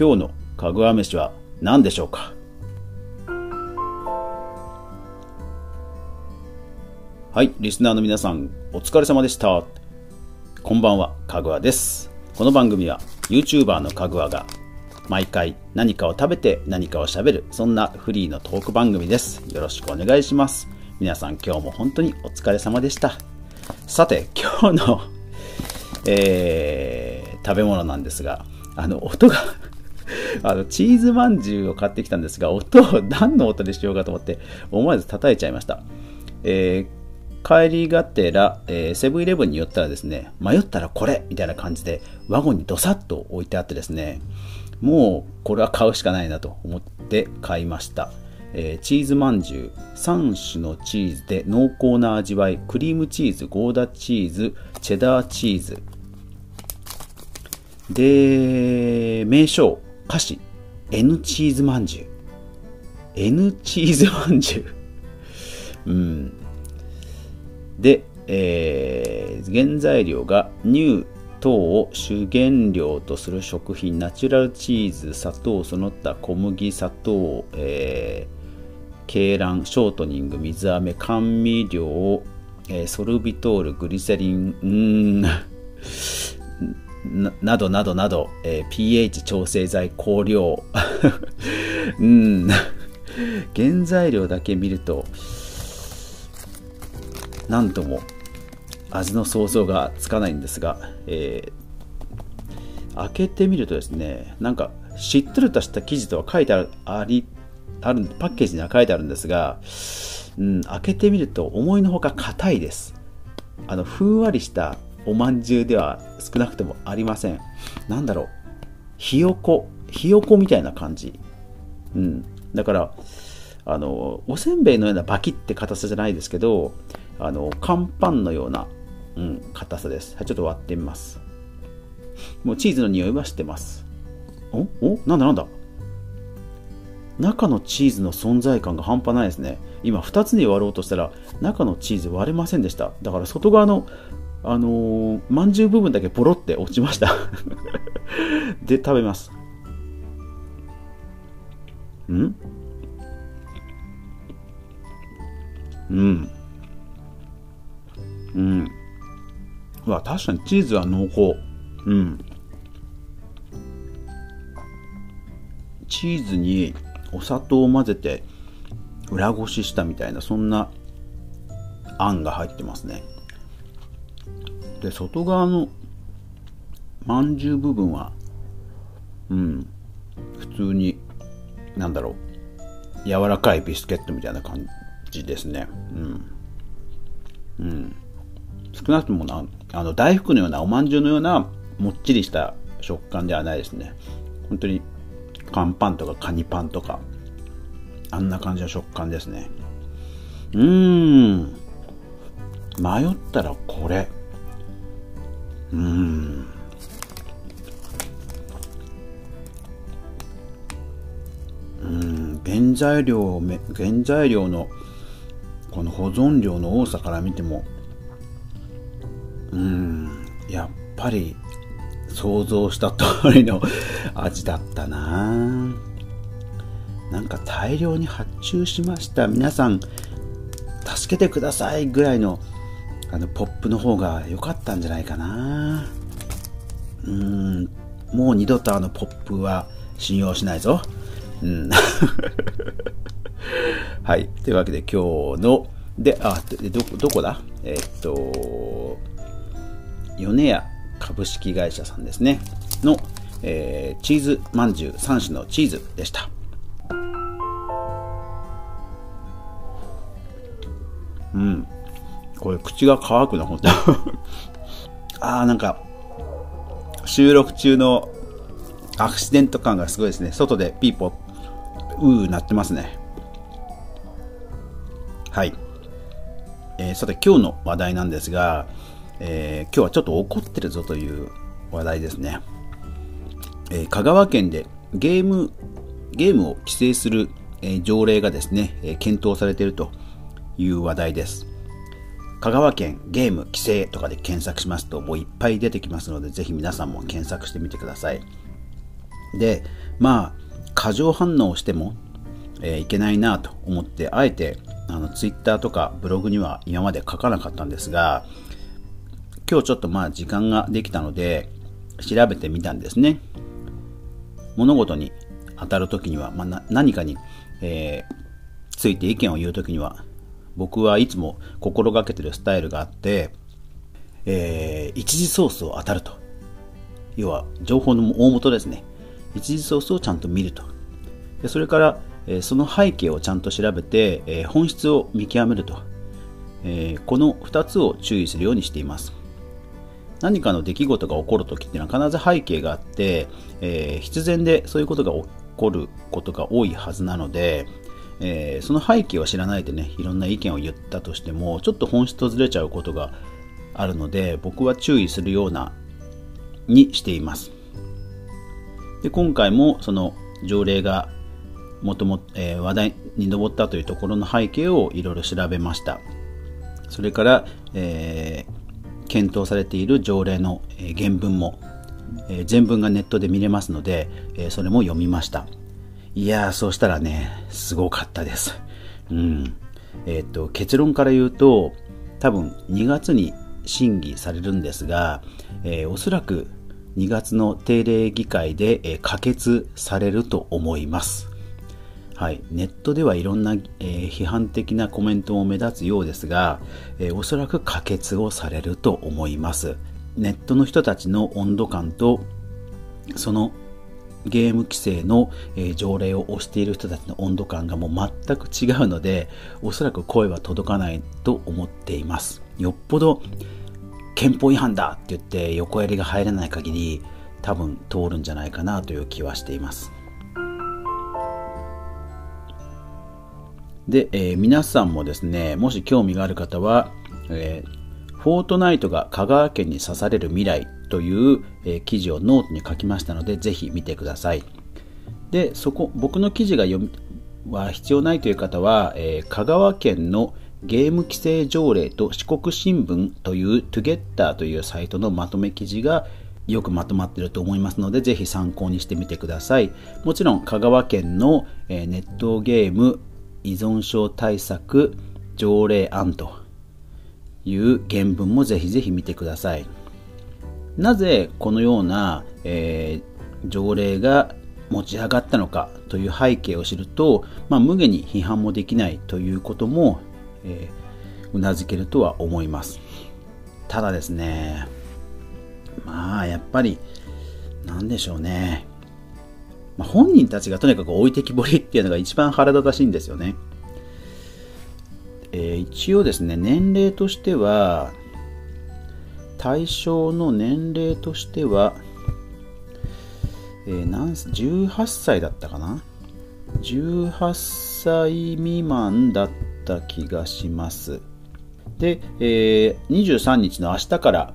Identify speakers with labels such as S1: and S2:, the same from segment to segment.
S1: 今日のかぐわ飯は何でしょうか？はい、リスナーの皆さん、お疲れ様でした。こんばんは、かぐわです。この番組は YouTuber のかぐわが毎回何かを食べて何かを喋る、そんなフリーのトーク番組です。よろしくお願いします。皆さん今日も本当にお疲れ様でした。さて、今日の、えー食べ物なんですが、あの、音が あの、チーズまんじゅうを買ってきたんですが、音を何の音でしようかと思って、思わず叩いちゃいました。えー帰りがてら、えーセブンイレブンに寄ったらですね、迷ったらこれみたいな感じで、ワゴンにドサッと置いてあってですね、もうこれは買うしかないなと思って買いました。えーチーズまんじゅう3種のチーズで濃厚な味わいクリームチーズゴーダチーズチェダーチーズで名称歌詞。N チーズまんじゅう。N チーズまんじゅう。うん。で、えー原材料が乳糖を主原料とする食品。ナチュラルチーズ砂糖その他小麦砂糖、えー、鶏卵ショートニング水飴甘味料、えーソルビトールグリセリン。うん。などなどなど、えー pH 調整剤香料。うん。原材料だけ見るとなんとも味の想像がつかないんですが、えー開けてみるとですねなんかしっとりとした生地とは書いてあるありあるパッケージには書いてあるんですが、うん、開けてみると思いのほか硬いです。あのふんわりしたおまんじゅうでは少なくともありません。なんだろう。ひよこ。ひよこみたいな感じ。うん。だからあのおせんべいのようなバキって硬さじゃないですけどあの乾パンのような、うん、硬さです、はい、ちょっと割ってみます。もうチーズの匂いはしてます。お？お？なんだ？なんだ？中のチーズの存在感が半端ないですね。今2つに割ろうとしたら中のチーズ割れませんでした。だから外側のあのー、まんじゅう部分だけポロって落ちました。で食べます。ん？うん。うん。うわ確かにチーズは濃厚。うん。チーズにお砂糖を混ぜて裏ごししたみたいなそんなあんが入ってますね。で外側のまんじゅう部分はうん普通になんだろう柔らかいビスケットみたいな感じですね。うん。うん。少なくともなあの大福のようなおまんじゅうのようなもっちりした食感ではないですね。本当に乾パンとかカニパンとかあんな感じの食感ですね。うーん。迷ったらこれ。うん原材料原材料のこの保存量の多さから見てもうんやっぱり想像した通りの味だったな。なんか大量に発注しました。皆さん助けてくださいぐらいのあのポップの方が良かったんじゃないかな。うん。もう二度とあのポップは信用しないぞ。うん。はい。というわけで今日のであでどどこだ？えーっと米屋株式会社さんですね。の、えーチーズまんじゅう3種のチーズでした。これ口が乾くな本当 あーなんか収録中のアクシデント感がすごいですね。外でピーポーうーなってますね。はい。えーさて今日の話題なんですが、えー今日はちょっと怒ってるぞという話題ですね、えー香川県でゲームゲームを規制する、えー条例がですね、えー検討されているという話題です香川県ゲーム規制とかで検索しますともういっぱい出てきますのでぜひ皆さんも検索してみてくださいで、まあ、過剰反応をしても、えー、いけないなと思って、あえて、あの、ツイッターとかブログには今まで書かなかったんですが、今日ちょっとまあ時間ができたので、調べてみたんですね。物事に当たるときには、まあ、何かに、えー、ついて意見を言うときには、僕はいつも心がけてるスタイルがあって、えー、一時ソースを当たると。要は、情報の大元ですね。一時ソースをちゃんと見ると。でそれから、えー、その背景をちゃんと調べて、えー、本質を見極めると。えこの2つを注意するようにしています。何かの出来事が起こるときっていうのは必ず背景があって、え必然でそういうことが起こることが多いはずなので、えー、その背景を知らないでねいろんな意見を言ったとしてもちょっと本質とずれちゃうことがあるので僕は注意するようなにしています。で今回もその条例がもとも、えー、話題に上ったというところの背景をいろいろ調べました。それから、えー、検討されている条例の原文も、えー、全文がネットで見れますので、えそれも読みました。いやー、そうしたらね、すごかったです。うん。えっ、と、結論から言うと、多分2月に審議されるんですが、えー、おそらく2月の定例議会で、えー、可決されると思います。はい、ネットではいろんな、えー、批判的なコメントも目立つようですが、えー、おそらく可決をされると思います。ネットの人たちの温度感とそのゲーム規制の、え条例を推している人たちの温度感がもう全く違うので、おそらく声は届かないと思っています。よっぽど憲法違反だって言って横やりが入らない限り、多分通るんじゃないかなという気はしています。で、えー、皆さんもですね、もし興味がある方は、えー、フォートナイトが香川県に刺される未来という、え、記事をノートに書きましたので、ぜひ見てください。で、そこ、僕の記事が読みは必要ないという方は、えー、香川県のゲーム規制条例と四国新聞という Togetter というサイトのまとめ記事がよくまとまっていると思いますので、ぜひ参考にしてみてください。もちろん、香川県の、えー、ネットゲーム依存症対策条例案という原文もぜひぜひ見てください。なぜこのような、えー、条例が持ち上がったのかという背景を知ると、まあ、無下に批判もできないということも、えー、うなずけるとは思います。ただですね、まあやっぱり、なんでしょうね。まあ、本人たちがとにかく置いてきぼりっていうのが一番腹立たしいんですよね。えー、一応ですね、年齢としては、対象の年齢としては、えー、何18歳だったかな？18歳未満だった気がします。で、えー、23日の明日から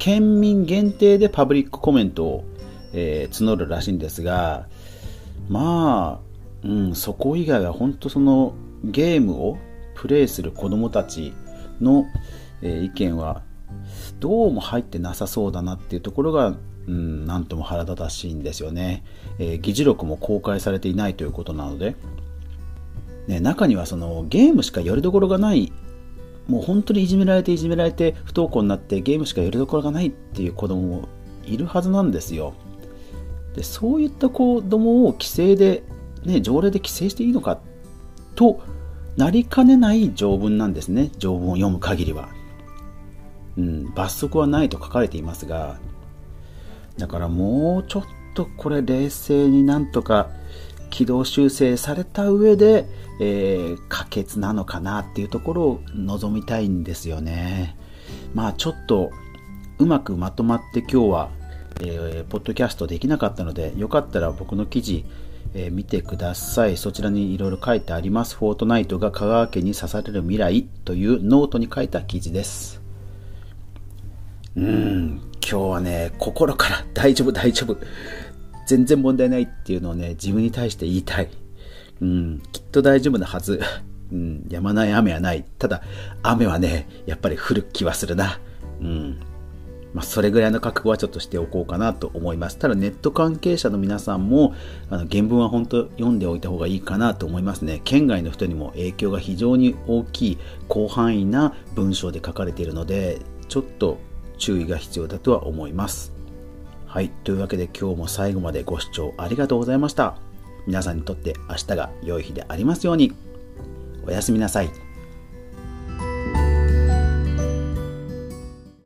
S1: 県民限定でパブリックコメントを、えー、募るらしいんですがまあ、うん、そこ以外は本当そのゲームをプレイする子供たちの、えー、意見はどうも入ってなさそうだなっていうところが、うん、なんとも腹立たしいんですよね、えー、議事録も公開されていないということなので、ね、中にはそのゲームしかよりどころがない。もう本当にいじめられていじめられて不登校になってゲームしかよりどころがないっていう子供もいるはずなんですよ。でそういった子供を規制で、ね、条例で規制していいのかとなりかねない条文なんですね。条文を読む限りは。うん、罰則はないと書かれていますが、だからもうちょっとこれ冷静になんとか軌道修正された上で、えー、可決なのかなっていうところを望みたいんですよね。まあちょっとうまくまとまって今日は、えー、ポッドキャストできなかったので、よかったら僕の記事、えー、見てください。そちらにいろいろ書いてあります。フォートナイトが香川県に刺される未来というノートに書いた記事です。うん、今日はね、心から大丈夫、大丈夫。全然問題ないっていうのをね、自分に対して言いたい。うん、きっと大丈夫なはず。うん、やまない雨はない。ただ、雨はね、やっぱり降る気はするな。うん。まあ、それぐらいの覚悟はちょっとしておこうかなと思います。ただネット関係者の皆さんも、あの原文は本当読んでおいた方がいいかなと思いますね。県外の人にも影響が非常に大きい広範囲な文章で書かれているので、ちょっと注意が必要だとは思います。はい。というわけで今日も最後までご視聴ありがとうございました。皆さんにとって明日が良い日でありますように。おやすみなさい。